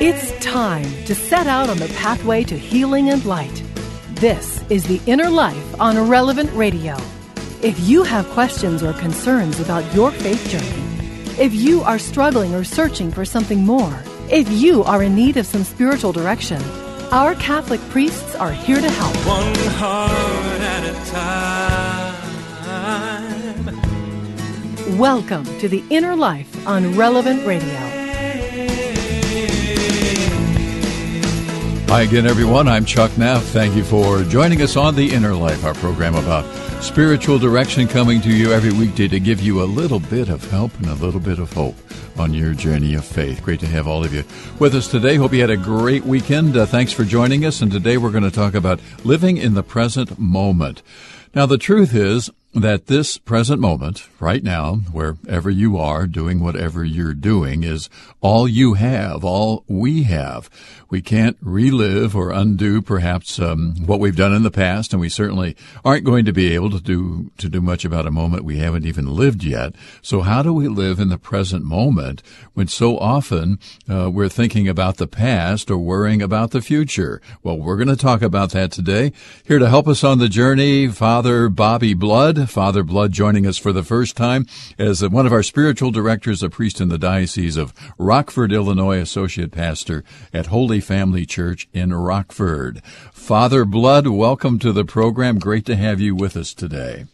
It's time to set out on the pathway to healing and light. This is The Inner Life on Relevant Radio. If you have questions or concerns about your faith journey, if you are struggling or searching for something more, if you are in need of some spiritual direction, our Catholic priests are here to help. One heart at a time. Welcome to The Inner Life on Relevant Radio. Hi again, everyone. I'm Chuck Neff. Thank you for joining us on The Inner Life, our program about spiritual direction coming to you every weekday to give you a little bit of help and a little bit of hope on your journey of faith. Great to have all of you with us today. Hope you had a great weekend. Uh, thanks for joining us. And today we're going to talk about living in the present moment. Now, the truth is, that this present moment, right now, wherever you are, doing whatever you're doing, is all you have, all we have. We can't relive or undo perhaps um, what we've done in the past, and we certainly aren't going to be able to do to do much about a moment we haven't even lived yet. So, how do we live in the present moment when so often uh, we're thinking about the past or worrying about the future? Well, we're going to talk about that today. Here to help us on the journey, Father Bobby Blood. Father Blood joining us for the first time as one of our spiritual directors, a priest in the Diocese of Rockford, Illinois, associate pastor at Holy Family Church in Rockford. Father Blood, welcome to the program. Great to have you with us today.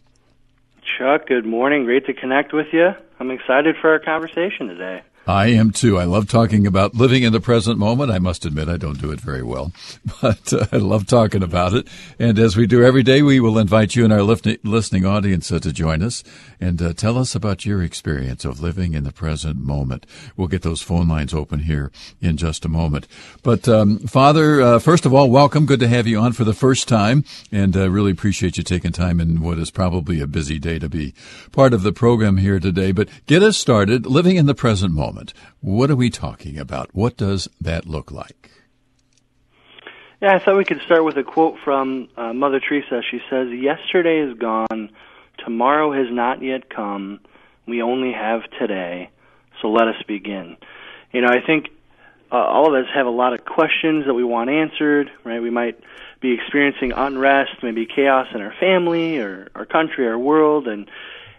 Chuck, good morning. Great to connect with you. I'm excited for our conversation today. I am too. I love talking about living in the present moment. I must admit I don't do it very well, but uh, I love talking about it. And as we do every day, we will invite you and our listening audience uh, to join us and uh, tell us about your experience of living in the present moment. We'll get those phone lines open here in just a moment. But um, Father, uh, first of all, welcome. Good to have you on for the first time, and uh, really appreciate you taking time in what is probably a busy day to be part of the program here today. But get us started living in the present moment What are we talking about? What does that look like? Yeah, I thought we could start with a quote from uh, Mother Teresa. She says, Yesterday is gone, tomorrow has not yet come, we only have today, so let us begin. You know, I think uh, all of us have a lot of questions that we want answered, right? We might be experiencing unrest, maybe chaos in our family or our country, our world, and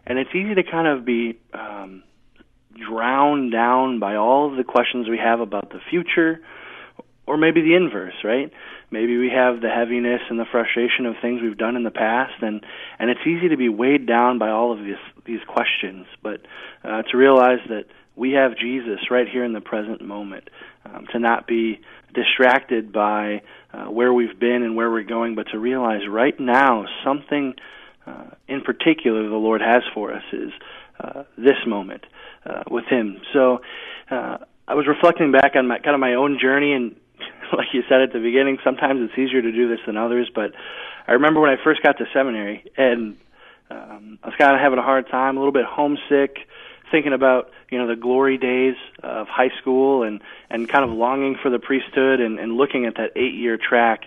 and it's easy to kind of be um, drowned down by all of the questions we have about the future, or maybe the inverse, right? Maybe we have the heaviness and the frustration of things we've done in the past, and and it's easy to be weighed down by all of these these questions. But uh, to realize that we have Jesus right here in the present moment, um, to not be distracted by uh, where we've been and where we're going, but to realize right now something uh, in particular the Lord has for us is uh, this moment uh, with Him. So uh, I was reflecting back on my kind of my own journey, and like you said at the beginning, sometimes it's easier to do this than others. But I remember when I first got to seminary, and um, I was kind of having a hard time, a little bit homesick, thinking about you know the glory days of high school, and and kind of longing for the priesthood, and, and looking at that eight year track.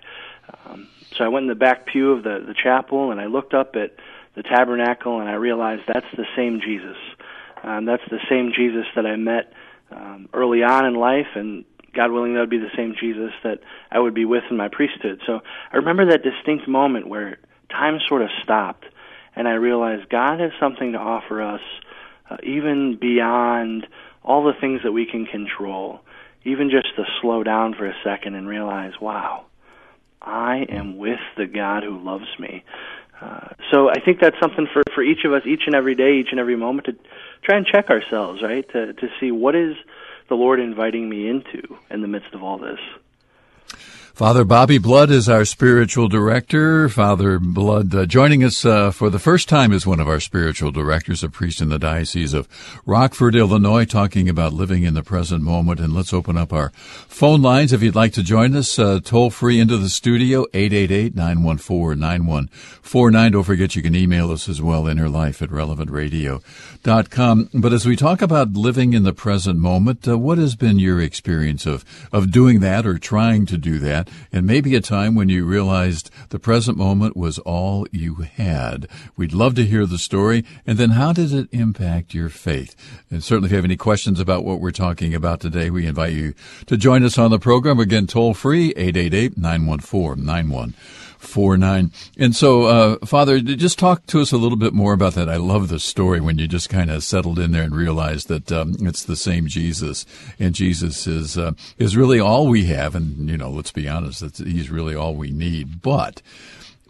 Um, so I went in the back pew of the the chapel, and I looked up at the tabernacle, and I realized that's the same Jesus. Um, that's the same Jesus that I met um, early on in life, and God willing, that would be the same Jesus that I would be with in my priesthood. So I remember that distinct moment where time sort of stopped, and I realized God has something to offer us, uh, even beyond all the things that we can control. Even just to slow down for a second and realize, wow, I am with the God who loves me. Uh, so I think that's something for, for each of us, each and every day, each and every moment, to try and check ourselves, right? To to see what is the Lord inviting me into in the midst of all this. Father Bobby Blood is our spiritual director. Father Blood uh, joining us uh, for the first time as one of our spiritual directors, a priest in the Diocese of Rockford, Illinois, talking about living in the present moment. And let's open up our phone lines if you'd like to join us. Uh, toll free into the studio, 888-914-9149. Don't forget you can email us as well, innerlife at relevantradio.com. But as we talk about living in the present moment, uh, what has been your experience of, of doing that or trying to do that? That, and maybe a time when you realized the present moment was all you had. We'd love to hear the story, and then how did it impact your faith? And certainly if you have any questions about what we're talking about today, we invite you to join us on the program. Again, toll free, 888 914 four nine. And so, uh, Father, just talk to us a little bit more about that. I love the story when you just kind of settled in there and realized that um, it's the same Jesus, and Jesus is uh, is really all we have. And you know, let's be honest, that he's really all we need. But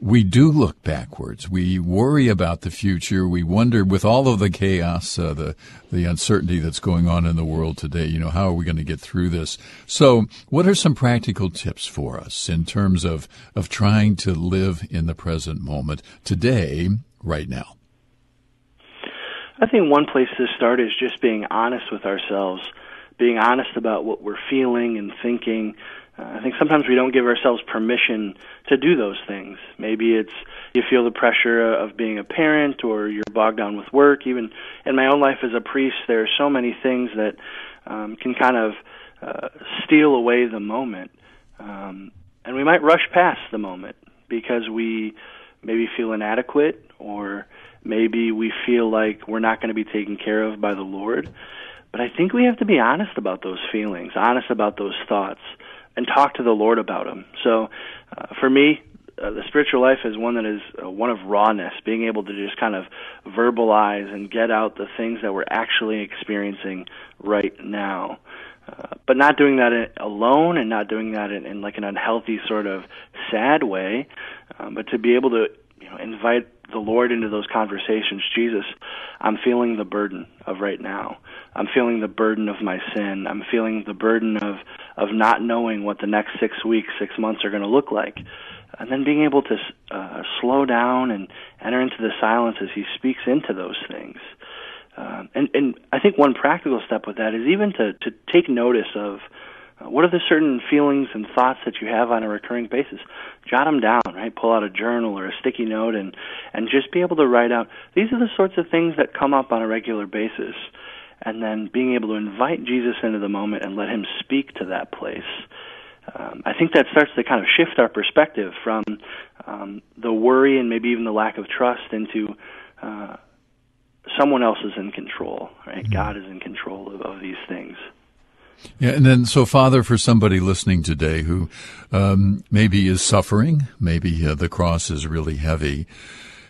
we do look backwards. We worry about the future. We wonder, with all of the chaos, uh, the the uncertainty that's going on in the world today. You know, how are we going to get through this? So, what are some practical tips for us in terms of of trying to live in the present moment today, right now? I think one place to start is just being honest with ourselves, being honest about what we're feeling and thinking I think sometimes we don't give ourselves permission to do those things. Maybe it's you feel the pressure of being a parent or you're bogged down with work. Even in my own life as a priest, there are so many things that um, can kind of uh, steal away the moment. Um, and we might rush past the moment because we maybe feel inadequate or maybe we feel like we're not going to be taken care of by the Lord. But I think we have to be honest about those feelings, honest about those thoughts and talk to the Lord about them. So, uh, for me, uh, the spiritual life is one that is uh, one of rawness, being able to just kind of verbalize and get out the things that we're actually experiencing right now. Uh, but not doing that in, alone and not doing that in, in like an unhealthy sort of sad way, um, but to be able to you know invite the Lord into those conversations. Jesus, I'm feeling the burden of right now. I'm feeling the burden of my sin. I'm feeling the burden of of not knowing what the next six weeks, six months are going to look like, and then being able to uh, slow down and enter into the silence as He speaks into those things. Um, and and I think one practical step with that is even to to take notice of uh, what are the certain feelings and thoughts that you have on a recurring basis? Jot them down, right? Pull out a journal or a sticky note and and just be able to write out these are the sorts of things that come up on a regular basis. And then being able to invite Jesus into the moment and let him speak to that place. Um, I think that starts to kind of shift our perspective from um, the worry and maybe even the lack of trust into uh, someone else is in control, right? Mm-hmm. God is in control of, of these things. Yeah, and then so, Father, for somebody listening today who um, maybe is suffering, maybe uh, the cross is really heavy,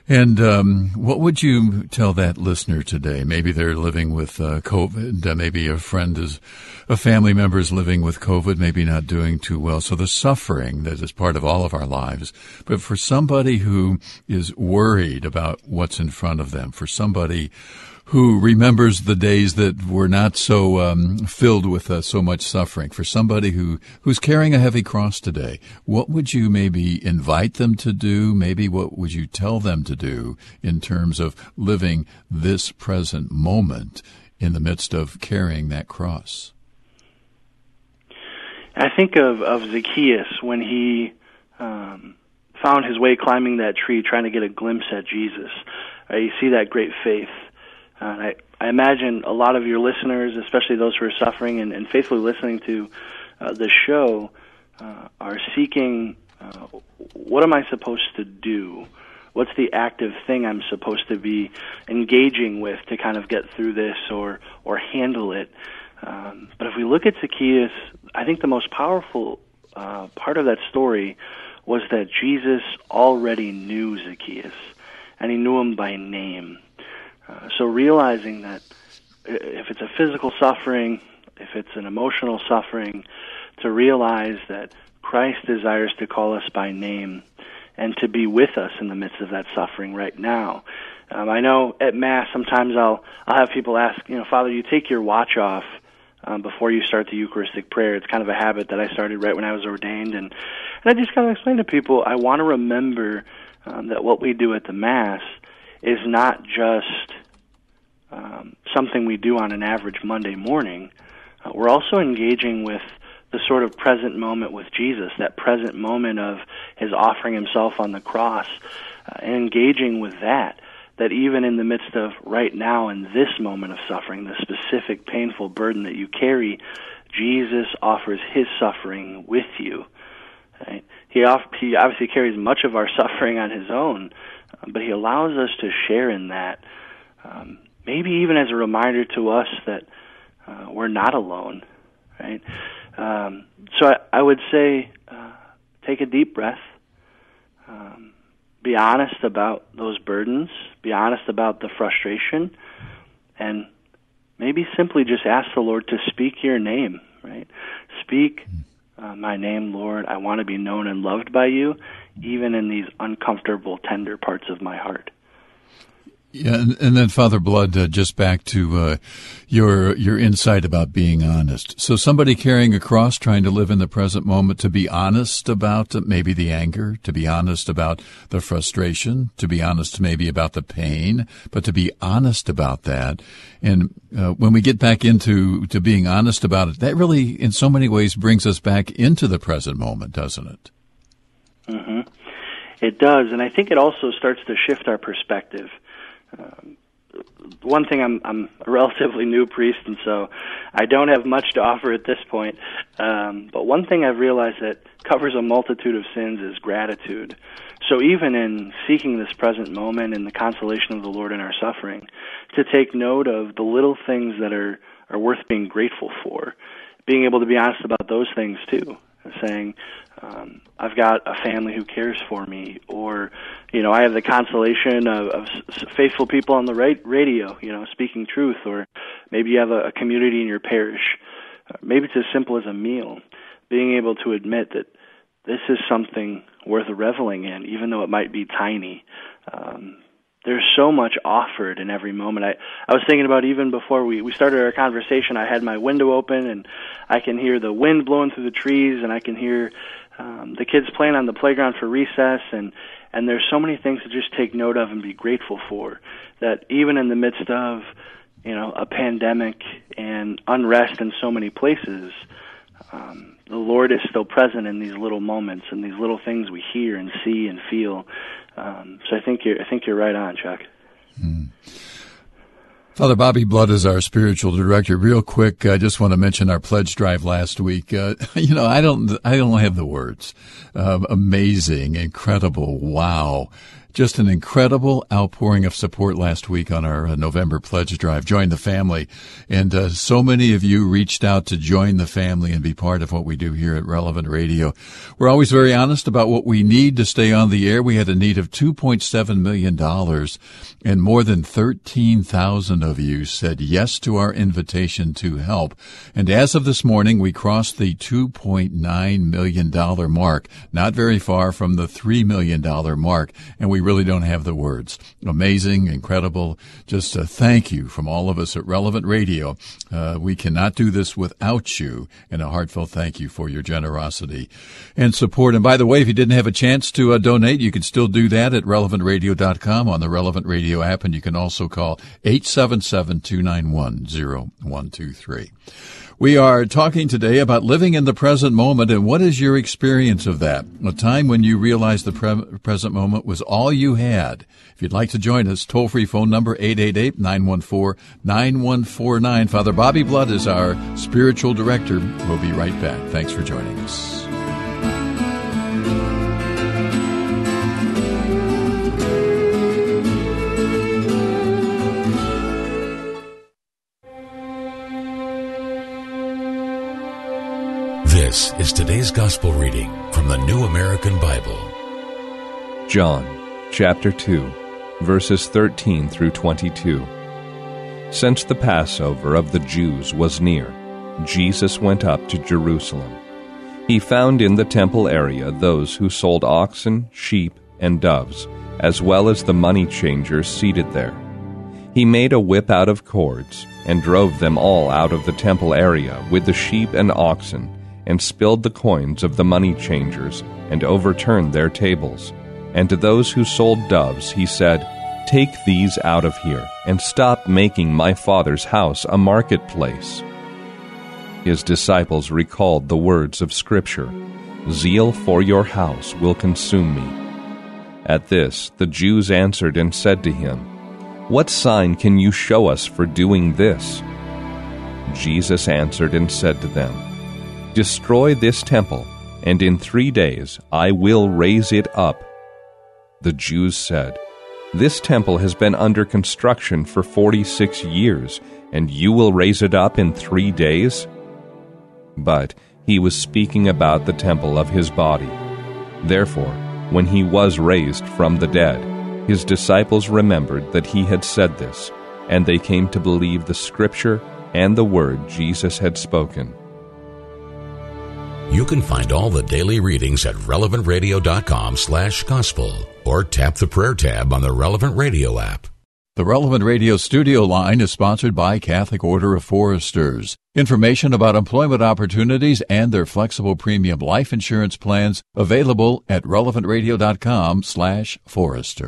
and um, what would you tell that listener today? Maybe they're living with uh, COVID. Uh, maybe a friend is, a family member is living with COVID. Maybe not doing too well. So the suffering that is part of all of our lives. But for somebody who is worried about what's in front of them, for somebody who remembers the days that were not so um, filled with uh, so much suffering. For somebody who who's carrying a heavy cross today, what would you maybe invite them to do? Maybe what would you tell them to do in terms of living this present moment in the midst of carrying that cross? I think of of Zacchaeus when he um, found his way climbing that tree, trying to get a glimpse at Jesus. Uh, you see that great faith uh, I, I imagine a lot of your listeners, especially those who are suffering and, and faithfully listening to uh, the show, uh, are seeking uh, what am I supposed to do? What's the active thing I'm supposed to be engaging with to kind of get through this or or handle it? Um, but if we look at Zacchaeus, I think the most powerful uh, part of that story was that Jesus already knew Zacchaeus, and he knew him by name. Uh, so realizing that if it's a physical suffering, if it's an emotional suffering, to realize that Christ desires to call us by name and to be with us in the midst of that suffering right now. Um, I know at Mass sometimes I'll I'll have people ask, you know, Father, you take your watch off um, before you start the Eucharistic prayer. It's kind of a habit that I started right when I was ordained, and and I just kind of explain to people I want to remember um, that what we do at the Mass is not just um, something we do on an average Monday morning. Uh, we're also engaging with the sort of present moment with Jesus, that present moment of his offering himself on the cross, uh, and engaging with that. That even in the midst of right now, in this moment of suffering, the specific painful burden that you carry, Jesus offers his suffering with you. Right? He off, he obviously carries much of our suffering on his own, uh, but he allows us to share in that. Um, maybe even as a reminder to us that uh, we're not alone, right? Um, so I, I would say, uh, take a deep breath. Um, be honest about those burdens. Be honest about the frustration, and maybe simply just ask the Lord to speak your name. Right? Speak uh, my name, Lord. I want to be known and loved by you, even in these uncomfortable, tender parts of my heart. Yeah, and, and, then Father Blood, uh, just back to uh, your your insight about being honest. So somebody carrying a cross, trying to live in the present moment, to be honest about maybe the anger, to be honest about the frustration, to be honest maybe about the pain, but to be honest about that. And uh, when we get back into to being honest about it, that really, in so many ways, brings us back into the present moment, doesn't it? Mm-hmm. It does, and I think it also starts to shift our perspective um, one thing I'm I'm a relatively new priest, and so I don't have much to offer at this point. Um, but one thing I've realized that covers a multitude of sins is gratitude. So even in seeking this present moment and the consolation of the Lord in our suffering, to take note of the little things that are are worth being grateful for, being able to be honest about those things too, saying, um, I've got a family who cares for me, or you know, I have the consolation of, of faithful people on the radio, you know, speaking truth, or maybe you have a, a community in your parish. Uh, maybe it's as simple as a meal. Being able to admit that this is something worth reveling in, even though it might be tiny. Um, there's so much offered in every moment. I I was thinking about even before we we started our conversation. I had my window open and I can hear the wind blowing through the trees, and I can hear um, the kids playing on the playground for recess, and and there's so many things to just take note of and be grateful for. That even in the midst of you know a pandemic and unrest in so many places. Um, the Lord is still present in these little moments and these little things we hear and see and feel. Um, so I think you're I think you're right on, Chuck. Mm. Father Bobby Blood is our spiritual director. Real quick, I just want to mention our pledge drive last week. Uh, you know, I don't, I don't have the words. Um, amazing, incredible, wow just an incredible outpouring of support last week on our uh, November pledge drive. Join the family. And uh, so many of you reached out to join the family and be part of what we do here at Relevant Radio. We're always very honest about what we need to stay on the air. We had a need of $2.7 million and more than 13,000 of you said yes to our invitation to help. And as of this morning, we crossed the $2.9 million mark, not very far from the $3 million mark. And we really don't have the words. Amazing, incredible. Just a thank you from all of us at Relevant Radio. Uh, we cannot do this without you, and a heartfelt thank you for your generosity and support. And by the way, if you didn't have a chance to uh, donate, you can still do that at relevantradio.com on the Relevant Radio app, and you can also call 877 291 0123. We are talking today about living in the present moment and what is your experience of that? A time when you realized the pre- present moment was all you had. If you'd like to join us, toll free phone number 888-914-9149. Father Bobby Blood is our spiritual director. We'll be right back. Thanks for joining us. This is today's gospel reading from the New American Bible. John chapter 2, verses 13 through 22. Since the Passover of the Jews was near, Jesus went up to Jerusalem. He found in the temple area those who sold oxen, sheep, and doves, as well as the money changers seated there. He made a whip out of cords and drove them all out of the temple area with the sheep and oxen and spilled the coins of the money changers, and overturned their tables. And to those who sold doves he said, Take these out of here, and stop making my father's house a marketplace. His disciples recalled the words of Scripture Zeal for your house will consume me. At this, the Jews answered and said to him, What sign can you show us for doing this? Jesus answered and said to them, Destroy this temple, and in three days I will raise it up. The Jews said, This temple has been under construction for forty six years, and you will raise it up in three days? But he was speaking about the temple of his body. Therefore, when he was raised from the dead, his disciples remembered that he had said this, and they came to believe the scripture and the word Jesus had spoken. You can find all the daily readings at relevantradio.com slash gospel or tap the prayer tab on the Relevant Radio app. The Relevant Radio studio line is sponsored by Catholic Order of Foresters. Information about employment opportunities and their flexible premium life insurance plans available at relevantradio.com slash forester.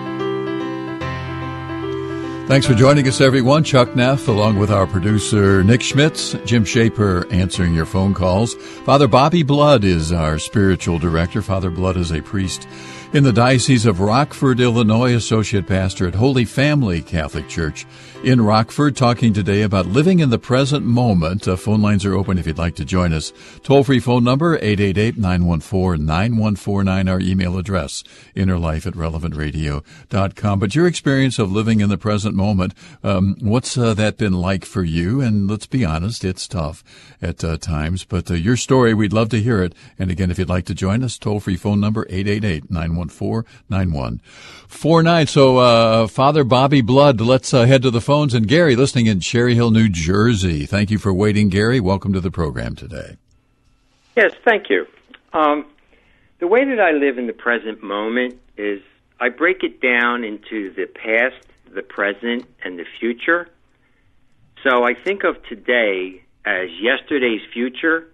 Thanks for joining us, everyone. Chuck Neff, along with our producer Nick Schmitz, Jim Shaper answering your phone calls. Father Bobby Blood is our spiritual director. Father Blood is a priest in the Diocese of Rockford, Illinois, associate pastor at Holy Family Catholic Church in Rockford, talking today about living in the present moment. Uh, phone lines are open if you'd like to join us. Toll free phone number 888-914-9149, our email address, innerlife at relevantradio.com. But your experience of living in the present moment, um, what's uh, that been like for you? And let's be honest, it's tough at uh, times, but uh, your story, we'd love to hear it. And again, if you'd like to join us, toll free phone number 888 914 9149. So, uh, Father Bobby Blood, let's uh, head to the phones. And Gary, listening in Cherry Hill, New Jersey. Thank you for waiting, Gary. Welcome to the program today. Yes, thank you. Um, the way that I live in the present moment is I break it down into the past, the present, and the future. So I think of today as yesterday's future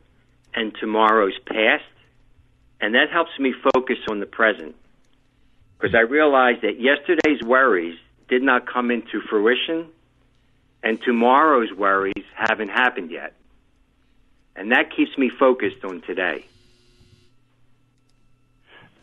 and tomorrow's past, and that helps me focus on the present. Because I realize that yesterday's worries did not come into fruition, and tomorrow's worries haven't happened yet. And that keeps me focused on today.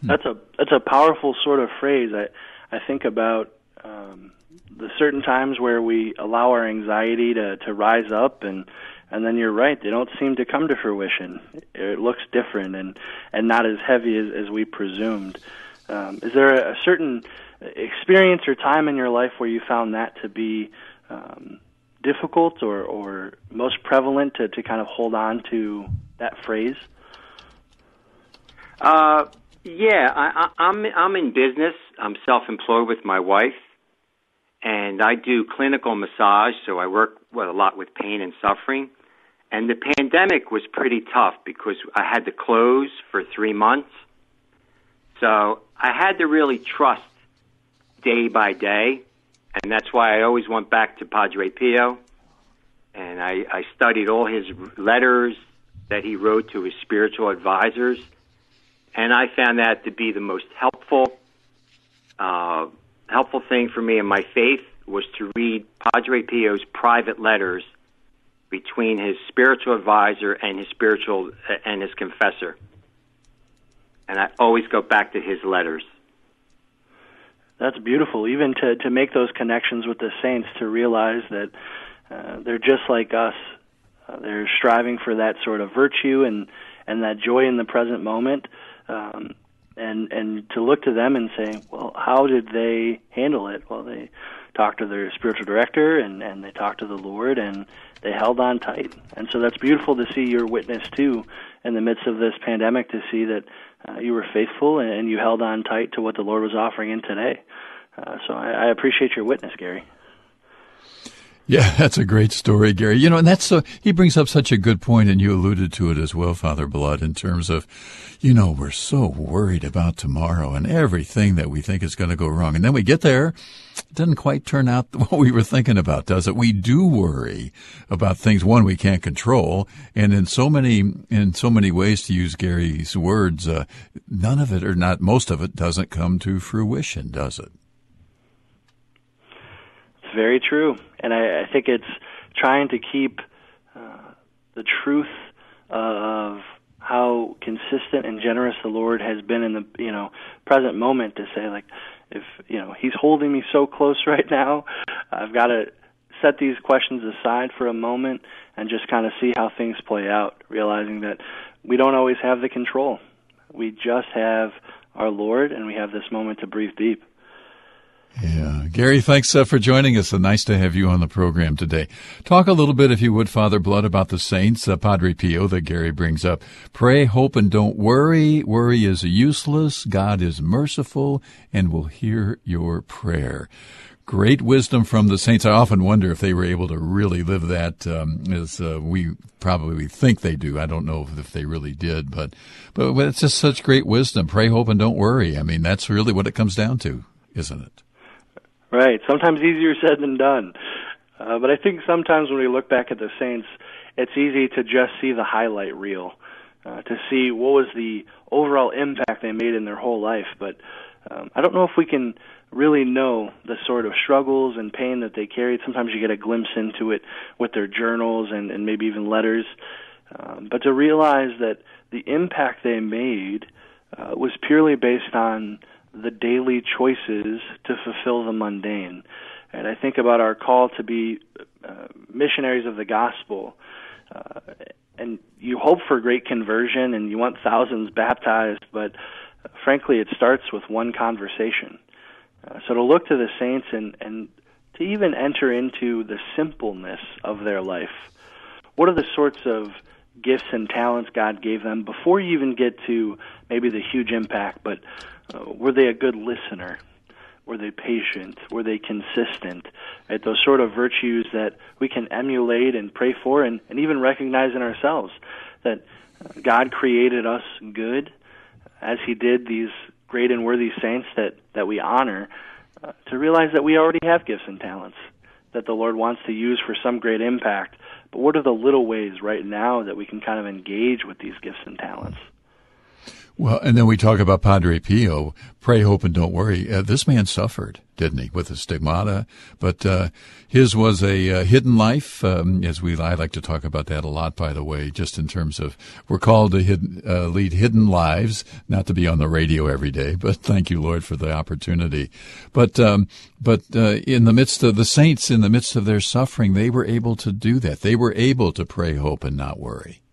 That's a that's a powerful sort of phrase. I I think about um, the certain times where we allow our anxiety to to rise up and and then you're right they don't seem to come to fruition it looks different and and not as heavy as, as we presumed um, is there a, certain experience or time in your life where you found that to be um, difficult or, or most prevalent to, to kind of hold on to that phrase? Uh, yeah, I, I, I'm I'm in business. I'm self-employed with my wife, and I do clinical massage. So I work a lot with pain and suffering. And the pandemic was pretty tough because I had to close for three months. So I had to really trust day by day, and that's why I always went back to Padre Pio, and I, I studied all his letters that he wrote to his spiritual advisors, and I found that to be the most helpful, uh, helpful thing for me in my faith was to read Padre Pio's private letters between his spiritual advisor and his spiritual uh, and his confessor. And I always go back to his letters. That's beautiful. Even to to make those connections with the saints, to realize that uh, they're just like us. Uh, they're striving for that sort of virtue and and that joy in the present moment. Um, and and to look to them and say, well, how did they handle it? Well, they talked to their spiritual director and and they talked to the Lord and they held on tight. And so that's beautiful to see your witness too in the midst of this pandemic to see that uh, you were faithful and you held on tight to what the Lord was offering in today. Uh, so I, I appreciate your witness, Gary. Yeah, that's a great story, Gary. You know, and that's so, he brings up such a good point, and you alluded to it as well, Father Blood, in terms of, you know, we're so worried about tomorrow and everything that we think is going to go wrong. And then we get there, it doesn't quite turn out what we were thinking about, does it? We do worry about things, one, we can't control, and in so many, in so many ways, to use Gary's words, uh, none of it, or not most of it, doesn't come to fruition, does it? Very true, and I, I think it's trying to keep uh, the truth of how consistent and generous the Lord has been in the you know present moment to say like if you know He's holding me so close right now, I've got to set these questions aside for a moment and just kind of see how things play out, realizing that we don't always have the control. We just have our Lord, and we have this moment to breathe deep. Yeah. Gary, thanks uh, for joining us. Uh, nice to have you on the program today. Talk a little bit, if you would, Father Blood, about the saints, uh, Padre Pio, that Gary brings up. Pray, hope, and don't worry. Worry is useless. God is merciful and will hear your prayer. Great wisdom from the saints. I often wonder if they were able to really live that um, as uh, we probably think they do. I don't know if they really did, but but it's just such great wisdom. Pray, hope, and don't worry. I mean, that's really what it comes down to, isn't it? Right. Sometimes easier said than done. Uh, but I think sometimes when we look back at the Saints, it's easy to just see the highlight reel, uh, to see what was the overall impact they made in their whole life. But um, I don't know if we can really know the sort of struggles and pain that they carried. Sometimes you get a glimpse into it with their journals and, and maybe even letters. Um, but to realize that the impact they made uh, was purely based on the daily choices to fulfill the mundane. And I think about our call to be uh, missionaries of the gospel. Uh, and you hope for great conversion and you want thousands baptized, but uh, frankly, it starts with one conversation. Uh, so to look to the saints and, and to even enter into the simpleness of their life. What are the sorts of gifts and talents God gave them before you even get to maybe the huge impact, but uh, were they a good listener? Were they patient? Were they consistent? Right? Those sort of virtues that we can emulate and pray for and, and even recognize in ourselves that uh, God created us good as He did these great and worthy saints that, that we honor, uh, to realize that we already have gifts and talents that the Lord wants to use for some great impact. But what are the little ways right now that we can kind of engage with these gifts and talents? Well, and then we talk about Padre Pio. Pray, hope, and don't worry. Uh, this man suffered, didn't he, with the stigmata? But uh, his was a uh, hidden life, um, as we I like to talk about that a lot. By the way, just in terms of we're called to uh, lead hidden lives, not to be on the radio every day. But thank you, Lord, for the opportunity. But um, but uh, in the midst of the saints, in the midst of their suffering, they were able to do that. They were able to pray, hope, and not worry.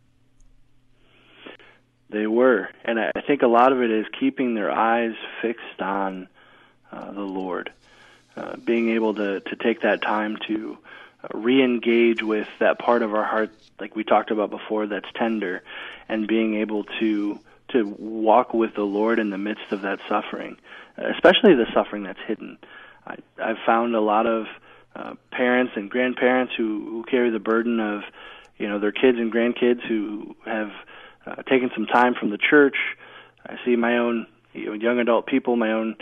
They were, and I think a lot of it is keeping their eyes fixed on uh, the Lord, uh, being able to to take that time to uh, re-engage with that part of our heart, like we talked about before, that's tender, and being able to to walk with the Lord in the midst of that suffering, especially the suffering that's hidden. I, I've found a lot of uh, parents and grandparents who, who carry the burden of, you know, their kids and grandkids who have uh, taking some time from the church. I see my own you know, young adult people, my own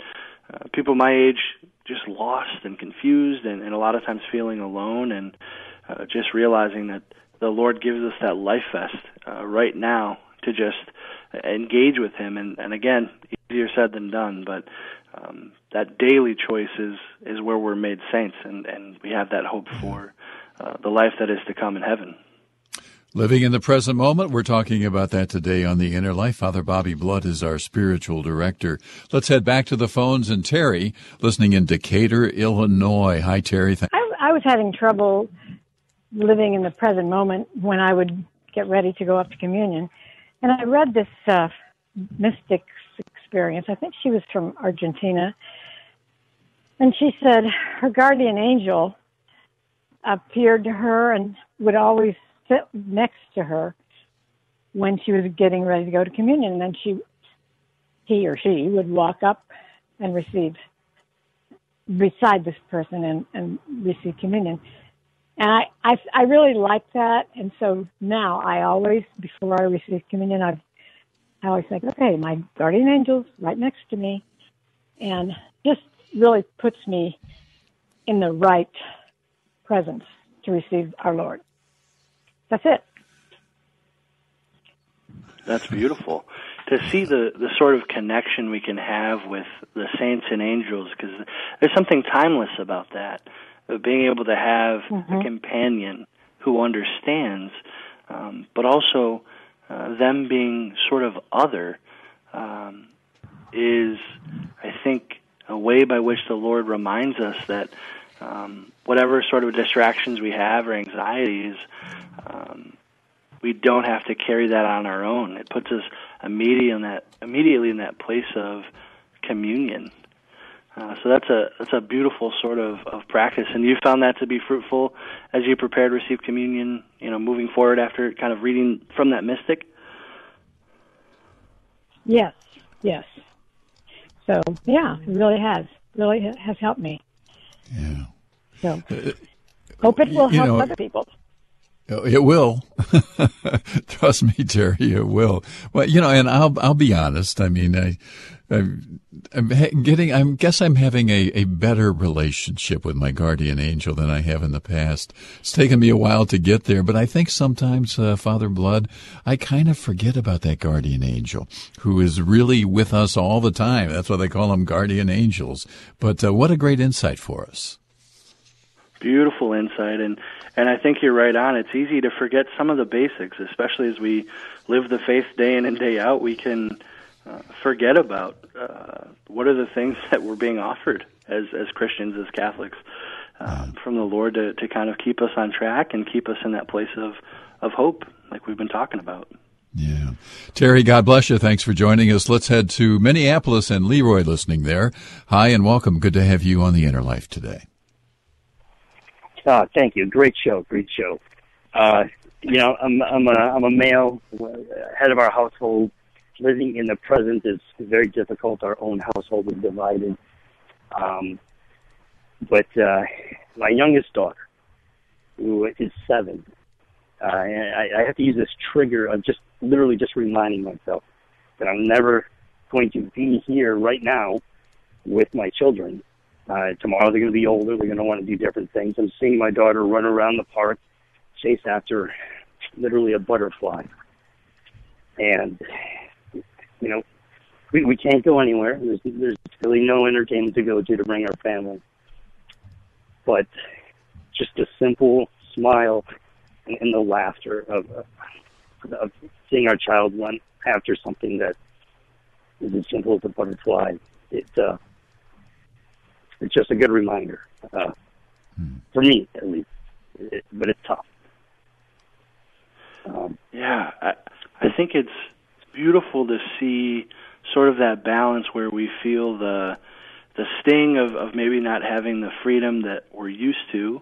uh, people my age, just lost and confused, and, and a lot of times feeling alone, and uh, just realizing that the Lord gives us that life vest uh, right now to just engage with Him. And, and again, easier said than done, but um, that daily choice is is where we're made saints, and and we have that hope for uh, the life that is to come in heaven. Living in the present moment, we're talking about that today on The Inner Life. Father Bobby Blood is our spiritual director. Let's head back to the phones and Terry, listening in Decatur, Illinois. Hi, Terry. Thank- I, I was having trouble living in the present moment when I would get ready to go up to communion. And I read this uh, mystic's experience. I think she was from Argentina. And she said her guardian angel appeared to her and would always sit next to her when she was getting ready to go to communion. And then she, he or she would walk up and receive beside this person and, and receive communion. And I, I, I really like that. And so now I always, before I receive communion, I've, I always think, okay, my guardian angel's right next to me. And just really puts me in the right presence to receive our Lord. That's it. That's beautiful to see the the sort of connection we can have with the saints and angels because there's something timeless about that. of being able to have Mm-hmm. a companion who understands, um, but also uh, them being sort of other um, is, I think, a way by which the Lord reminds us that um, whatever sort of distractions we have or anxieties, um, we don't have to carry that on our own. It puts us immediately in that immediately in that place of communion. Uh, so that's a that's a beautiful sort of, of practice, and you found that to be fruitful as you prepared to receive communion. You know, moving forward after kind of reading from that mystic. Yes, yes. So yeah, it really has really has helped me. Yeah. So uh, hope it will help know- other people. It will. Trust me, Terry, it will. Well, you know, and I'll I'll be honest. I mean, I, I'm, I'm getting. I guess I'm having a, a better relationship with my guardian angel than I have in the past. It's taken me a while to get there, but I think sometimes, uh, Father Blood, I kind of forget about that guardian angel who is really with us all the time. That's why they call them guardian angels. But uh, what a great insight for us. Beautiful insight, and and I think you're right on. It's easy to forget some of the basics, especially as we live the faith day in and day out. We can uh, forget about uh, what are the things that we're being offered as as Christians, as Catholics, um, from the Lord to to kind of keep us on track and keep us in that place of of hope, like we've been talking about. Yeah. Terry, God bless you. Thanks for joining us. Let's head to Minneapolis and Leroy listening there. Hi and welcome. Good to have you on the Inner Life today. Uh, thank you. Great show. Great show. Uh, you know, I'm I'm a I'm a male, head of our household. Living in the present is very difficult. Our own household is divided. Um, but uh, my youngest daughter, who is seven, uh, I, I have to use this trigger of just literally just reminding myself that I'm never going to be here right now with my children. Uh, tomorrow they're going to be older. They're going to want to do different things. I'm seeing my daughter run around the park, chase after literally a butterfly. And, you know, we, we can't go anywhere. There's, there's really no entertainment to go to to bring our family. But just a simple smile and, and the laughter of, of seeing our child run after something that is as simple as a butterfly. It, uh, it's just a good reminder uh, for me at least. It, but it's tough. Um, Yeah, I, I think it's beautiful to see sort of that balance where we feel the the sting of, of maybe not having the freedom that we're used to,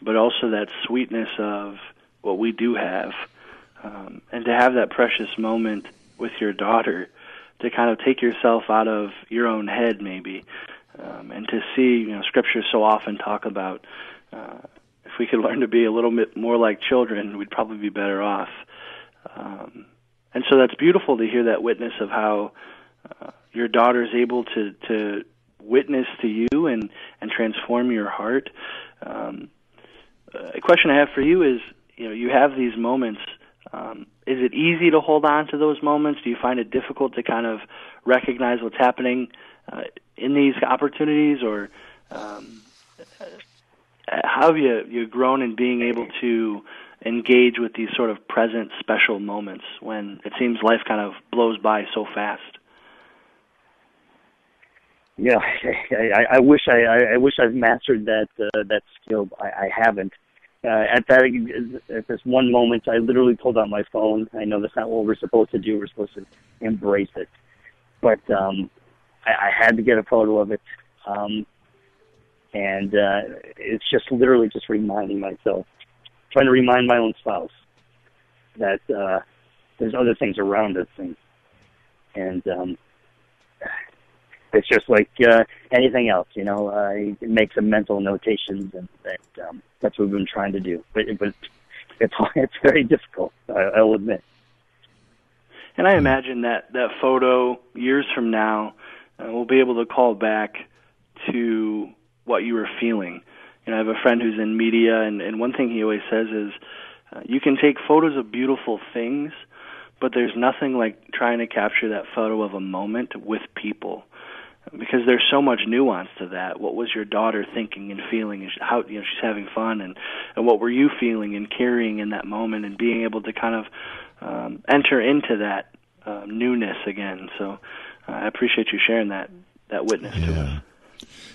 but also that sweetness of what we do have, um, and to have that precious moment with your daughter, to kind of take yourself out of your own head maybe, um, and to see you know scriptures so often talk about. Uh, if we could learn to be a little bit more like children, we'd probably be better off. Um, and so that's beautiful to hear that witness of how uh, your daughter is able to to witness to you and and transform your heart. Um, a question I have for you is, you know, you have these moments. Um, is it easy to hold on to those moments? Do you find it difficult to kind of recognize what's happening uh, in these opportunities, or um, how have you you grown in being able to engage with these sort of present special moments when it seems life kind of blows by so fast? yeah, I, I, wish I, I wish I've mastered that uh, that skill. I, I haven't. Uh, at that at this one moment, I literally pulled out my phone. I know that's not what we're supposed to do. We're supposed to embrace it, but um, I, I had to get a photo of it. Um, and uh, it's just literally just reminding myself, trying to remind my own spouse that uh, there's other things around us, and and um, it's just like uh, anything else, you know. I make some mental notations, and that um, that's what we've been trying to do. But but it's it's very difficult. I, I'll admit. And I imagine that that photo years from now, uh, we'll be able to call back to what you were feeling. You know, I have a friend who's in media, and, and one thing he always says is, uh, you can take photos of beautiful things, but there's nothing like trying to capture that photo of a moment with people. because there's so much nuance to that. What was your daughter thinking and feeling? And how you know she's having fun, and and what were you feeling and carrying in that moment, and being able to kind of um, enter into that uh, newness again. So I appreciate you sharing that that witness yeah. to us.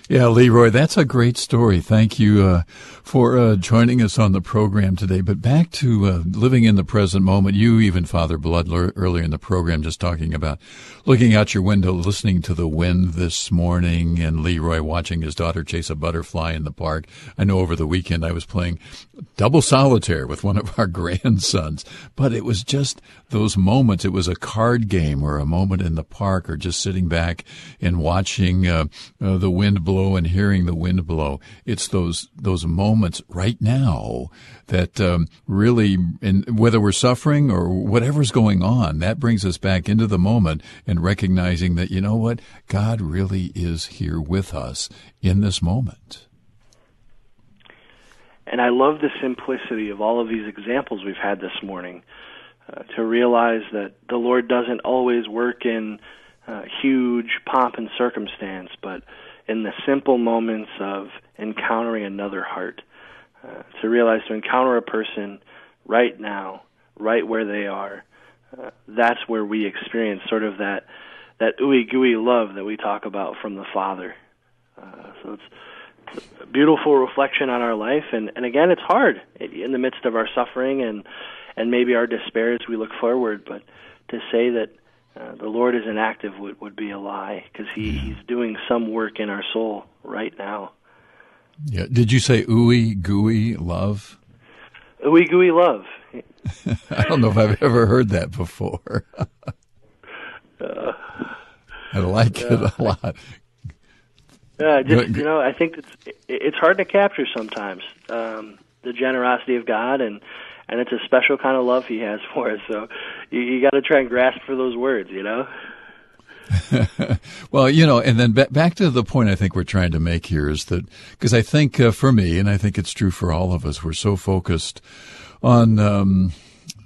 Yeah, Leroy, that's a great story. Thank you uh, for uh, joining us on the program today. But back to uh, living in the present moment. You, even Father Blood, earlier in the program, just talking about looking out your window, listening to the wind this morning, and Leroy watching his daughter chase a butterfly in the park. I know over the weekend I was playing double solitaire with one of our grandsons, but it was just those moments. It was a card game or a moment in the park or just sitting back and watching uh, uh, the wind blow and hearing the wind blow. It's those those moments right now that um, really, and whether we're suffering or whatever's going on, that brings us back into the moment and recognizing that you know what, God really is here with us in this moment. And I love the simplicity of all of these examples we've had this morning. Uh, to realize that the Lord doesn't always work in uh, huge pomp and circumstance, but in the simple moments of encountering another heart. Uh, to realize to encounter a person right now, right where they are, uh, that's where we experience sort of that that ooey gooey love that we talk about from the Father. Uh, so it's a beautiful reflection on our life, and and again, it's hard in the midst of our suffering and and maybe our despair as we look forward. But to say that uh, the Lord is inactive would, would be a lie because he, He's doing some work in our soul right now. Yeah. Did you say ooey gooey love? Ooey gooey love. I don't know if I've ever heard that before. uh, I like it a lot. Yeah, just you know, I think it's it's hard to capture sometimes um, the generosity of God and and it's a special kind of love he has for us. So you, you got to try and grasp for those words, you know. well, you know, and then back to the point I think we're trying to make here is that because I think uh, for me, and I think it's true for all of us, we're so focused on um,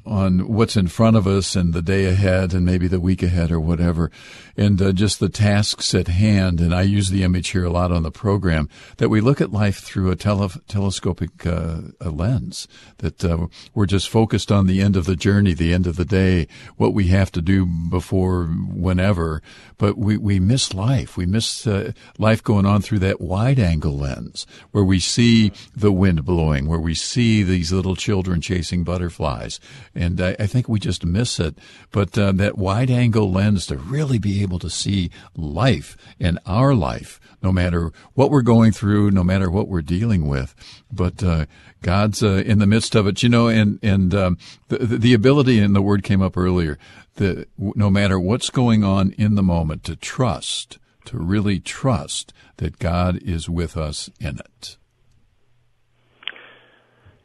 on what's in front of us and the day ahead and maybe the week ahead or whatever, and uh, just the tasks at hand. And I use the image here a lot on the program that we look at life through a tele- telescopic uh, a lens, that uh, we're just focused on the end of the journey, the end of the day, what we have to do before whenever. But we, we miss life. We miss uh, life going on through that wide angle lens where we see the wind blowing, where we see these little children chasing butterflies and I, I think we just miss it. But uh, that wide angle lens to really be able to see life in our life, no matter what we're going through, no matter what we're dealing with, but uh, God's uh, in the midst of it, you know, and and um, the the ability, and the word came up earlier, that no matter what's going on in the moment, to trust, to really trust that God is with us in it.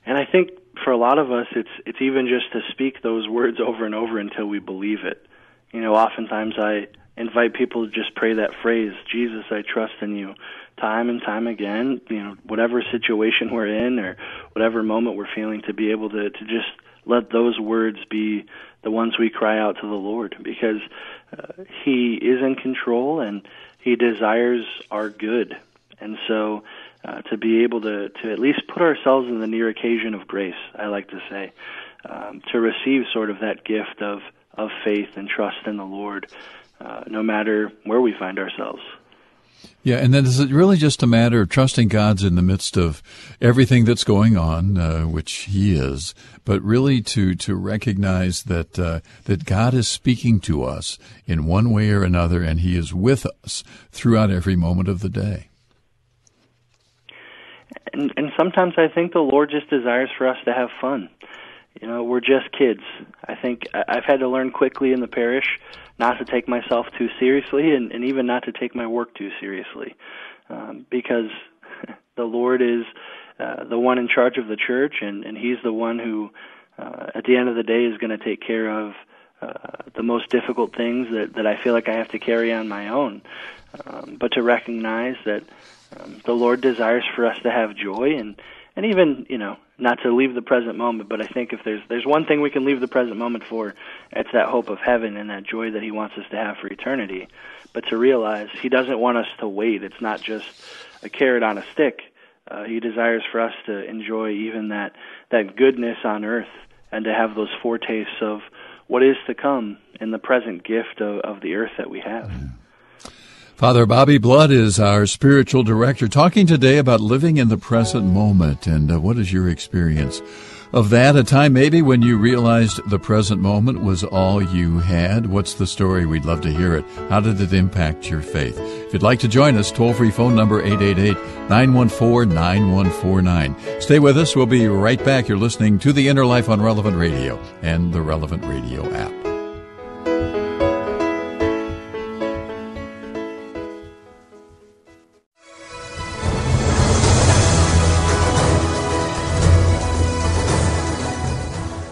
And I think for a lot of us, it's it's even just to speak those words over and over until we believe it. You know, oftentimes I invite people to just pray that phrase, "Jesus, I trust in you," time and time again. You know, whatever situation we're in or whatever moment we're feeling, to be able to to just let those words be the ones we cry out to the Lord, because uh, He is in control and He desires our good, and so uh, to be able to, to at least put ourselves in the near occasion of grace, I like to say, um, to receive sort of that gift of, of faith and trust in the Lord, uh, no matter where we find ourselves. Yeah, and then is it really just a matter of trusting God's in the midst of everything that's going on, uh, which He is, but really to to recognize that uh, that God is speaking to us in one way or another, and He is with us throughout every moment of the day and and sometimes I think the Lord just desires for us to have fun. You know, we're just kids. I think I've had to learn quickly in the parish not to take myself too seriously, and, and even not to take my work too seriously, um, because the Lord is uh, the one in charge of the church, and and He's the one who, uh, at the end of the day, is going to take care of uh, the most difficult things that that I feel like I have to carry on my own. Um, but to recognize that um, the Lord desires for us to have joy and and even you know not to leave the present moment, but I think if there's there's one thing we can leave the present moment for, it's that hope of heaven and that joy that He wants us to have for eternity. But to realize He doesn't want us to wait. It's not just a carrot on a stick. Uh, he desires for us to enjoy even that that goodness on earth and to have those foretastes of what is to come in the present gift of, of the earth that we have. Father Bobby Blood is our spiritual director, talking today about living in the present moment. And uh, what is your experience of that? A time maybe when you realized the present moment was all you had? What's the story? We'd love to hear it. How did it impact your faith? If you'd like to join us, toll free phone number 888 914 9149. Stay with us. We'll be right back. You're listening to The Inner Life on Relevant Radio and the Relevant Radio app.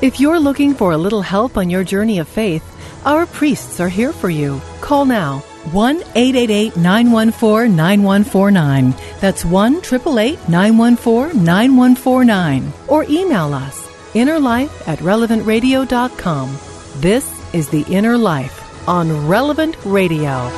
If you're looking for a little help on your journey of faith, our priests are here for you. Call now 1 888 914 9149. That's 1 888 914 9149. Or email us innerlife at relevantradio.com. This is The Inner Life on Relevant Radio.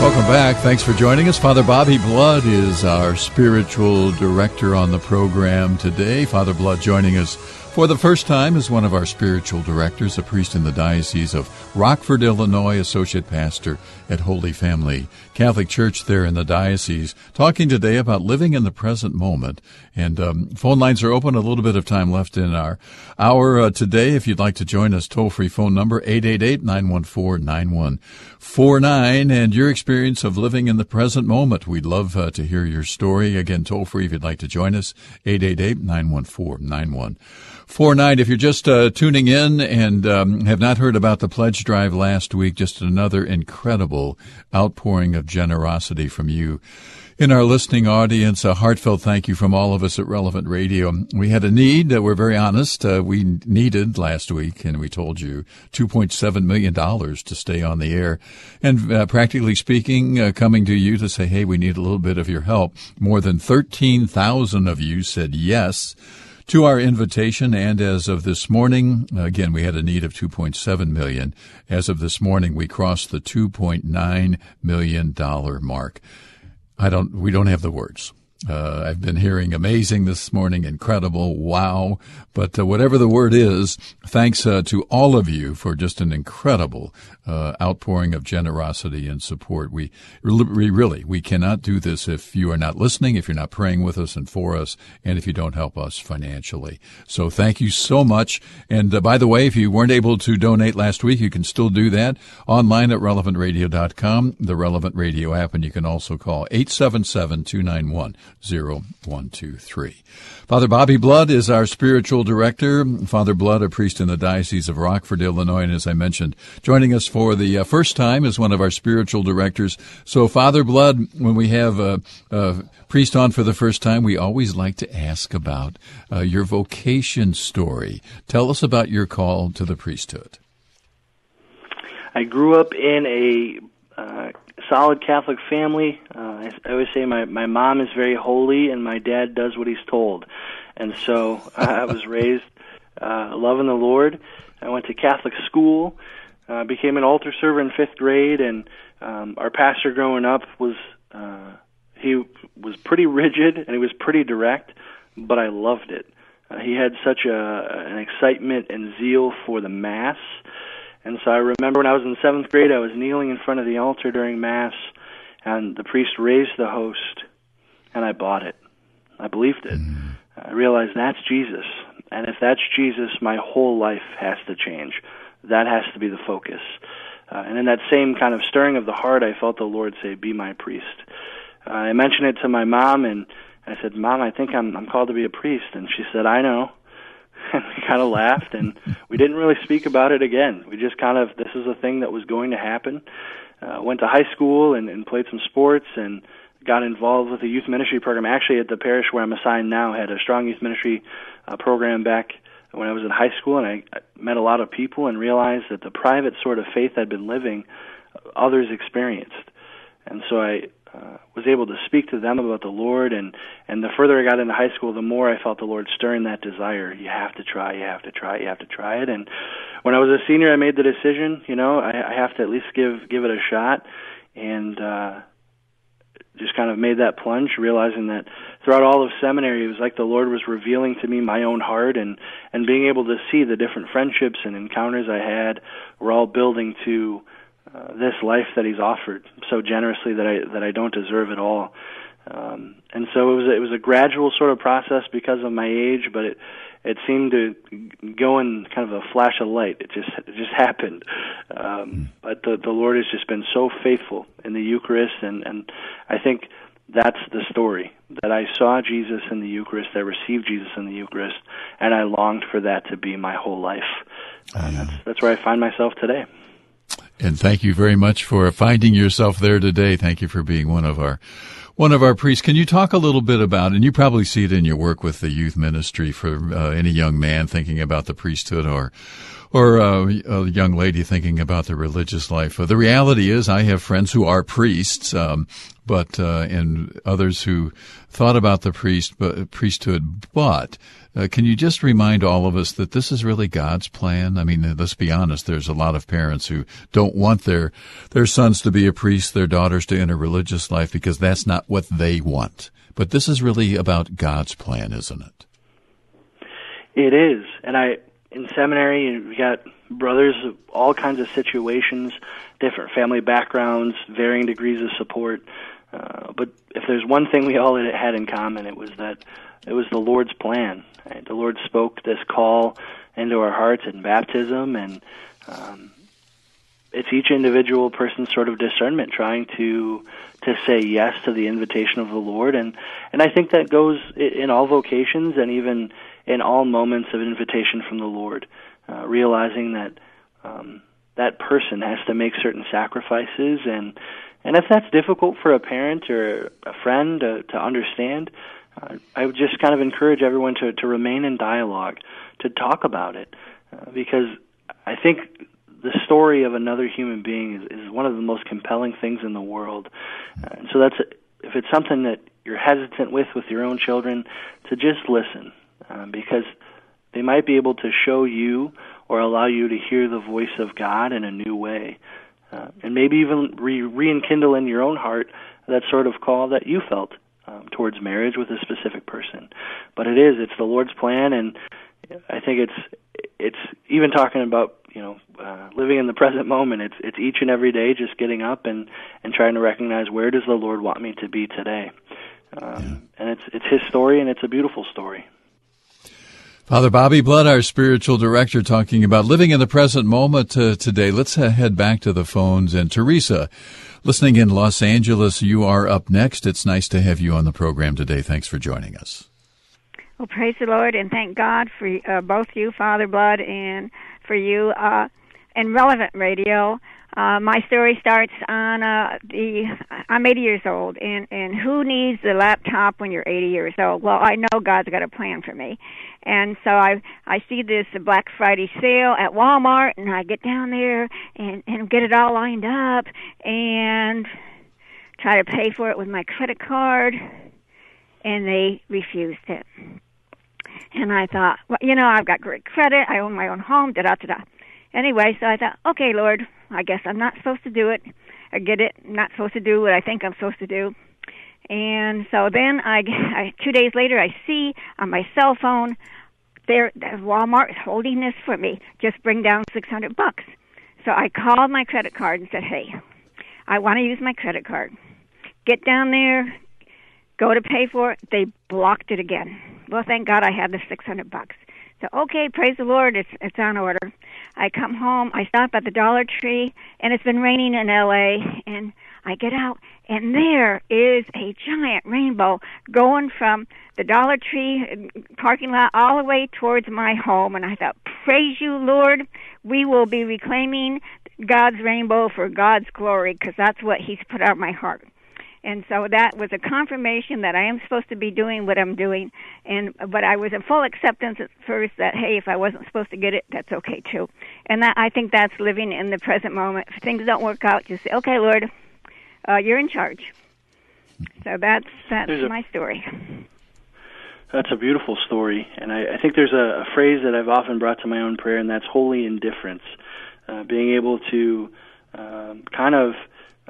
Welcome back. Thanks for joining us. Father Bobby Blood is our spiritual director on the program today. Father Blood joining us for the first time as one of our spiritual directors, a priest in the Diocese of Rockford, Illinois, associate pastor at Holy Family Catholic Church there in the diocese, talking today about living in the present moment. And um, phone lines are open. A little bit of time left in our hour uh, today. If you'd like to join us, toll free phone number 888-914-9149 and your experience of living in the present moment. We'd love uh, to hear your story. Again, toll free if you'd like to join us, 888-914-9149. 49. If you're just uh, tuning in and um, have not heard about the pledge drive last week, just another incredible outpouring of generosity from you. In our listening audience, a heartfelt thank you from all of us at Relevant Radio. We had a need, we're very honest, uh, we needed last week, and we told you $2.7 million to stay on the air. And uh, practically speaking, uh, coming to you to say, hey, we need a little bit of your help. More than 13,000 of you said yes to our invitation. And as of this morning, again, we had a need of 2.7 million. As of this morning, we crossed the 2.9 million dollar mark. I don't, we don't have the words. Uh, I've been hearing amazing this morning, incredible, wow. But uh, whatever the word is, thanks uh, to all of you for just an incredible uh, outpouring of generosity and support. We, we really, we cannot do this if you are not listening, if you're not praying with us and for us, and if you don't help us financially. So thank you so much. And uh, by the way, if you weren't able to donate last week, you can still do that online at relevantradio.com, the Relevant Radio app, and you can also call 877 291 0123. Father Bobby Blood is our spiritual director. Father Blood, a priest in the Diocese of Rockford, Illinois, and as I mentioned, joining us for the uh, first time as one of our spiritual directors. So, Father Blood, when we have a, a priest on for the first time, we always like to ask about uh, your vocation story. Tell us about your call to the priesthood. I grew up in a uh, solid Catholic family. Uh, I, I always say my my mom is very holy, and my dad does what he's told. And so uh, I was raised uh, loving the Lord. I went to Catholic school, uh, became an altar server in fifth grade, and um, our pastor growing up was uh, he was pretty rigid and he was pretty direct, but I loved it. Uh, he had such a an excitement and zeal for the mass and so I remember when I was in seventh grade, I was kneeling in front of the altar during Mass, and the priest raised the host, and I bought it. I believed it. Mm-hmm. I realized that's Jesus. And if that's Jesus, my whole life has to change. That has to be the focus. Uh, and in that same kind of stirring of the heart, I felt the Lord say, Be my priest. Uh, I mentioned it to my mom, and I said, Mom, I think I'm, I'm called to be a priest. And she said, I know. and we kind of laughed and we didn't really speak about it again. We just kind of this is a thing that was going to happen. Uh, went to high school and, and played some sports and got involved with a youth ministry program. Actually, at the parish where I'm assigned now, had a strong youth ministry uh, program back when I was in high school, and I, I met a lot of people and realized that the private sort of faith I'd been living, others experienced. And so I uh, was able to speak to them about the Lord, and and the further I got into high school, the more I felt the Lord stirring that desire. You have to try, you have to try, you have to try it. And when I was a senior, I made the decision. You know, I, I have to at least give give it a shot, and uh, just kind of made that plunge, realizing that throughout all of seminary, it was like the Lord was revealing to me my own heart, and and being able to see the different friendships and encounters I had were all building to uh, this life that He's offered so generously that I that I don't deserve at all. Um, and so it was it was a gradual sort of process because of my age, but it it seemed to go in kind of a flash of light. It just it just happened. Um, but the the Lord has just been so faithful in the Eucharist, and and I think that's the story that I saw Jesus in the Eucharist, I received Jesus in the Eucharist, and I longed for that to be my whole life. Uh, that's that's where I find myself today. And thank you very much for finding yourself there today. Thank you for being one of our one of our priests. Can you talk a little bit about, and you probably see it in your work with the youth ministry for uh, any young man thinking about the priesthood or or uh, a young lady thinking about the religious life. Uh, the reality is, I have friends who are priests, um, but uh, and others who thought about the priest but, priesthood, but uh, can you just remind all of us that this is really God's plan? I mean, let's be honest. There's a lot of parents who don't want their their sons to be a priest, their daughters to enter religious life because that's not what they want. But this is really about God's plan, isn't it? It is, and I in seminary we got brothers of all kinds of situations, different family backgrounds, varying degrees of support. Uh, but if there's one thing we all had in common, it was that it was the Lord's plan. Right? The Lord spoke this call into our hearts in baptism, and um, it's each individual person's sort of discernment trying to to say yes to the invitation of the Lord, and and I think that goes in all vocations and even in all moments of invitation from the Lord, uh, realizing that um, that person has to make certain sacrifices, and and if that's difficult for a parent or a friend to, to understand, uh, I would just kind of encourage everyone to to remain in dialogue, to talk about it, uh, because I think the story of another human being is, is one of the most compelling things in the world. And so that's if it's something that you're hesitant with with your own children, to just listen, um, because they might be able to show you or allow you to hear the voice of God in a new way, uh, and maybe even re- rekindle in your own heart that sort of call that you felt um, towards marriage with a specific person. But it is it's the Lord's plan, and I think it's it's even talking about you know uh, living in the present moment. It's it's each and every day just getting up and and trying to recognize where does the Lord want me to be today. Um, yeah. And it's it's His story, and it's a beautiful story. Father Bobby Blood, our spiritual director, talking about living in the present moment uh, today. Let's uh, head back to the phones. And Teresa, listening in Los Angeles, you are up next. It's nice to have you on the program today. Thanks for joining us. Well, praise the Lord and thank God for uh, both you, Father Blood, and for you uh, and Relevant Radio. Uh, my story starts on uh, the. I'm 80 years old, and and who needs the laptop when you're 80 years old? Well, I know God's got a plan for me, and so I I see this Black Friday sale at Walmart, and I get down there and and get it all lined up, and try to pay for it with my credit card, and they refused it. And I thought, well, you know, I've got great credit. I own my own home. Da da da da. Anyway, so I thought, okay, Lord, I guess I'm not supposed to do it. I get it. I'm not supposed to do what I think I'm supposed to do. And so then I, I two days later, I see on my cell phone, there Walmart is holding this for me. Just bring down 600 bucks. So I called my credit card and said, hey, I want to use my credit card. Get down there, go to pay for it. They blocked it again. Well, thank God I had the 600 bucks. So okay, praise the Lord, it's it's on order. I come home, I stop at the Dollar Tree, and it's been raining in LA, and I get out, and there is a giant rainbow going from the Dollar Tree um, parking lot all the way towards my home, and I thought, praise you, Lord, we will be reclaiming God's rainbow for God's glory, because that's what He's put on my heart and so that was a confirmation that I am supposed to be doing what I'm doing. And but I was in full acceptance at first that hey if I wasn't supposed to get it that's okay too. And that I think that's living in the present moment. If things don't work out just say okay Lord uh, you're in charge. So that's that's a- my story. That's a beautiful story, and I, I think there's a, a phrase that I've often brought to my own prayer, and that's holy indifference. Uh, being able to um, kind of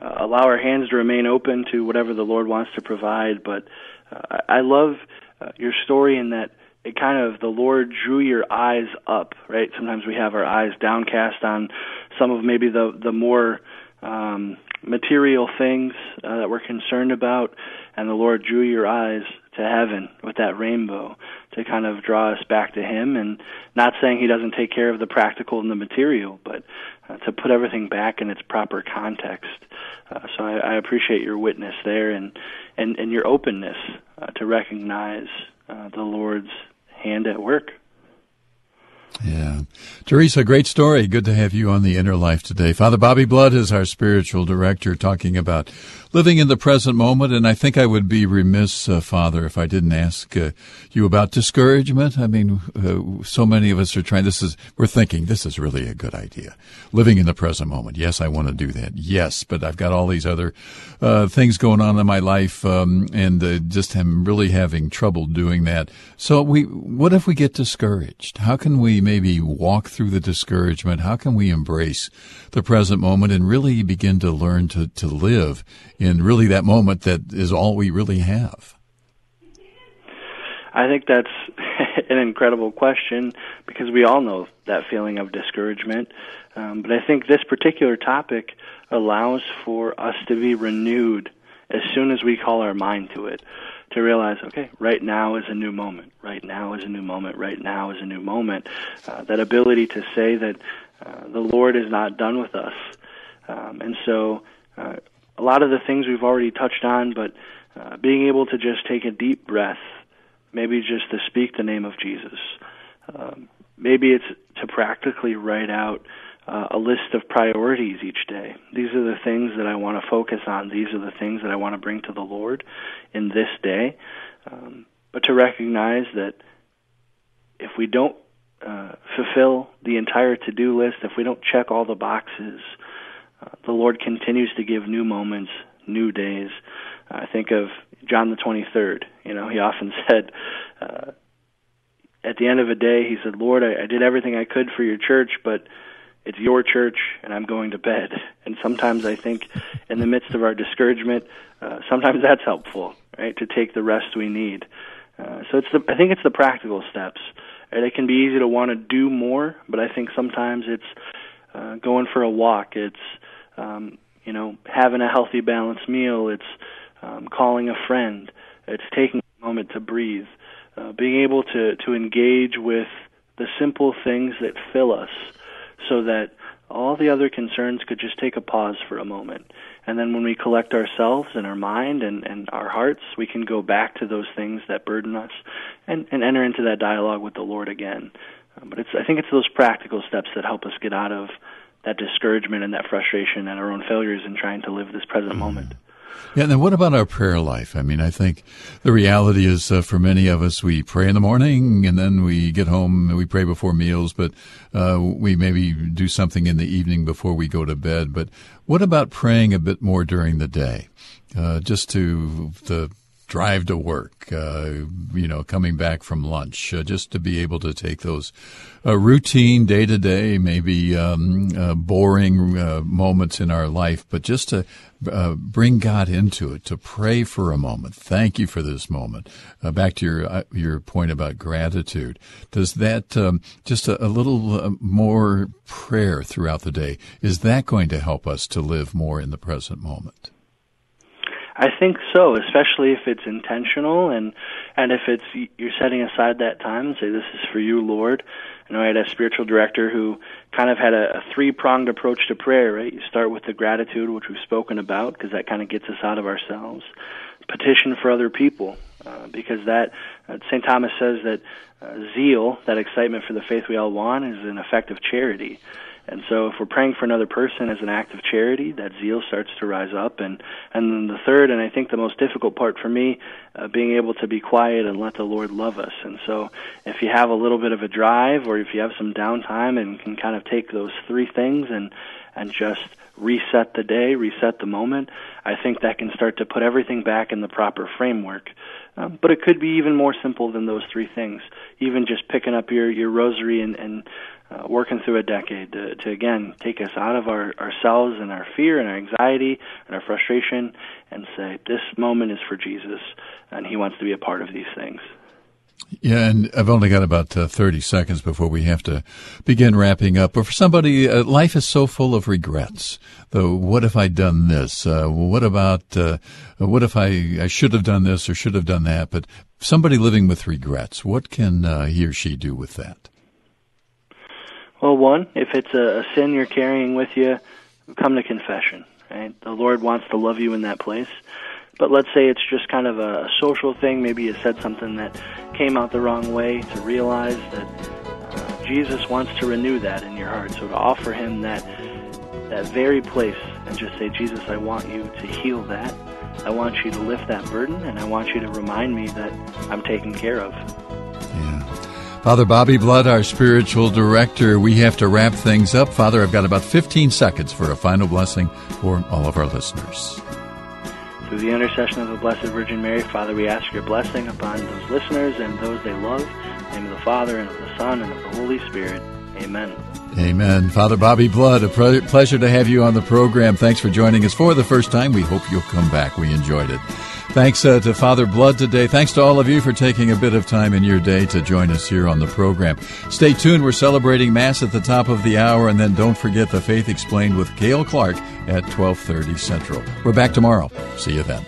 uh, allow our hands to remain open to whatever the Lord wants to provide. But uh, I love uh, your story in that it kind of the Lord drew your eyes up. Right? Sometimes we have our eyes downcast on some of maybe the the more um, material things uh, that we're concerned about, and the Lord drew your eyes to heaven with that rainbow to kind of draw us back to Him. And not saying He doesn't take care of the practical and the material, but uh, to put everything back in its proper context. Uh, so I, I appreciate your witness there and and, and your openness uh, to recognize uh, the Lord's hand at work. Yeah. Teresa, great story. Good to have you on the inner life today. Father Bobby Blood is our spiritual director talking about living in the present moment. And I think I would be remiss, uh, Father, if I didn't ask uh, you about discouragement. I mean, uh, so many of us are trying, this is, we're thinking this is really a good idea. Living in the present moment. Yes, I want to do that. Yes, but I've got all these other uh, things going on in my life, um, and uh, just am really having trouble doing that. So we, what if we get discouraged? How can we maybe walk through the discouragement? How can we embrace the present moment and really begin to learn to, to live in really that moment that is all we really have? I think that's an incredible question because we all know that feeling of discouragement. Um, but I think this particular topic allows for us to be renewed as soon as we call our mind to it. To realize, okay, right now is a new moment. Right now is a new moment. Right now is a new moment. Uh, that ability to say that uh, the Lord is not done with us. Um, and so, uh, a lot of the things we've already touched on, but uh, being able to just take a deep breath maybe just to speak the name of Jesus. Um, maybe it's to practically write out uh, a list of priorities each day. These are the things that I want to focus on. These are the things that I want to bring to the Lord in this day. Um, but to recognize that if we don't uh, fulfill the entire to do list, if we don't check all the boxes, uh, the Lord continues to give new moments, new days. I think of John the 23rd. You know, he often said, uh, at the end of a day, he said, Lord, I, I did everything I could for your church, but it's your church and I'm going to bed. And sometimes I think in the midst of our discouragement, uh, sometimes that's helpful, right, to take the rest we need. Uh, so it's the, I think it's the practical steps. Right? It can be easy to want to do more, but I think sometimes it's uh, going for a walk. It's, um, you know, having a healthy, balanced meal. It's um, calling a friend. It's taking a moment to breathe. Uh, being able to, to engage with the simple things that fill us so that all the other concerns could just take a pause for a moment. And then when we collect ourselves and our mind and, and our hearts, we can go back to those things that burden us and, and enter into that dialogue with the Lord again. Um, but it's, I think it's those practical steps that help us get out of that discouragement and that frustration and our own failures in trying to live this present moment. Yeah, and then what about our prayer life? I mean, I think the reality is uh, for many of us, we pray in the morning and then we get home and we pray before meals, but uh, we maybe do something in the evening before we go to bed. But what about praying a bit more during the day? Uh, just to the drive to work, uh, you know, coming back from lunch, uh, just to be able to take those uh, routine, day to day, maybe um, uh, boring uh, moments in our life, but just to uh, bring God into it, to pray for a moment. Thank you for this moment. back to your your point about gratitude. Does that um, just a, a little more prayer throughout the day is that going to help us to live more in the present moment? I think so, especially if it's intentional and and if it's you're setting aside that time and say this is for you, Lord. I know I had a spiritual director who kind of had a, a three pronged approach to prayer. Right, you start with the gratitude, which we've spoken about, because that kind of gets us out of ourselves. Petition for other people, uh, because that uh, St. Thomas says that uh, zeal, that excitement for the faith we all want, is an effect of charity. And so if we're praying for another person as an act of charity, that zeal starts to rise up. And, and then the third, and I think the most difficult part for me, uh, being able to be quiet and let the Lord love us. And so if you have a little bit of a drive or if you have some downtime and can kind of take those three things and, and just reset the day, reset the moment, I think that can start to put everything back in the proper framework. Um, but it could be even more simple than those three things. Even just picking up your your rosary and, and uh, working through a decade to, to again take us out of our ourselves and our fear and our anxiety and our frustration, and say this moment is for Jesus, and He wants to be a part of these things. Yeah, and I've only got about uh, 30 seconds before we have to begin wrapping up. But for somebody, uh, life is so full of regrets. Though, what if I'd done this? Uh, what about, uh, what if I, I should have done this or should have done that? But somebody living with regrets, what can uh, he or she do with that? Well, one, if it's a, a sin you're carrying with you, come to confession. Right? The Lord wants to love you in that place. But let's say it's just kind of a social thing. Maybe you said something that came out the wrong way. To realize that uh, Jesus wants to renew that in your heart. So to offer Him that that very place and just say, Jesus, I want you to heal that. I want you to lift that burden, and I want you to remind me that I'm taken care of. Yeah. Father Bobby Blood, our spiritual director, we have to wrap things up. Father, I've got about 15 seconds for a final blessing for all of our listeners. Through the intercession of the Blessed Virgin Mary, Father, we ask your blessing upon those listeners and those they love. In the name of the Father, and of the Son, and of the Holy Spirit. Amen. Amen. Father Bobby Blood, a pleasure to have you on the program. Thanks for joining us for the first time. We hope you'll come back. We enjoyed it. Thanks uh, to Father Blood today. Thanks to all of you for taking a bit of time in your day to join us here on the program. Stay tuned. We're celebrating Mass at the top of the hour, and then don't forget the Faith Explained with Cale Clarke at 1230 Central. We're back tomorrow. See you then.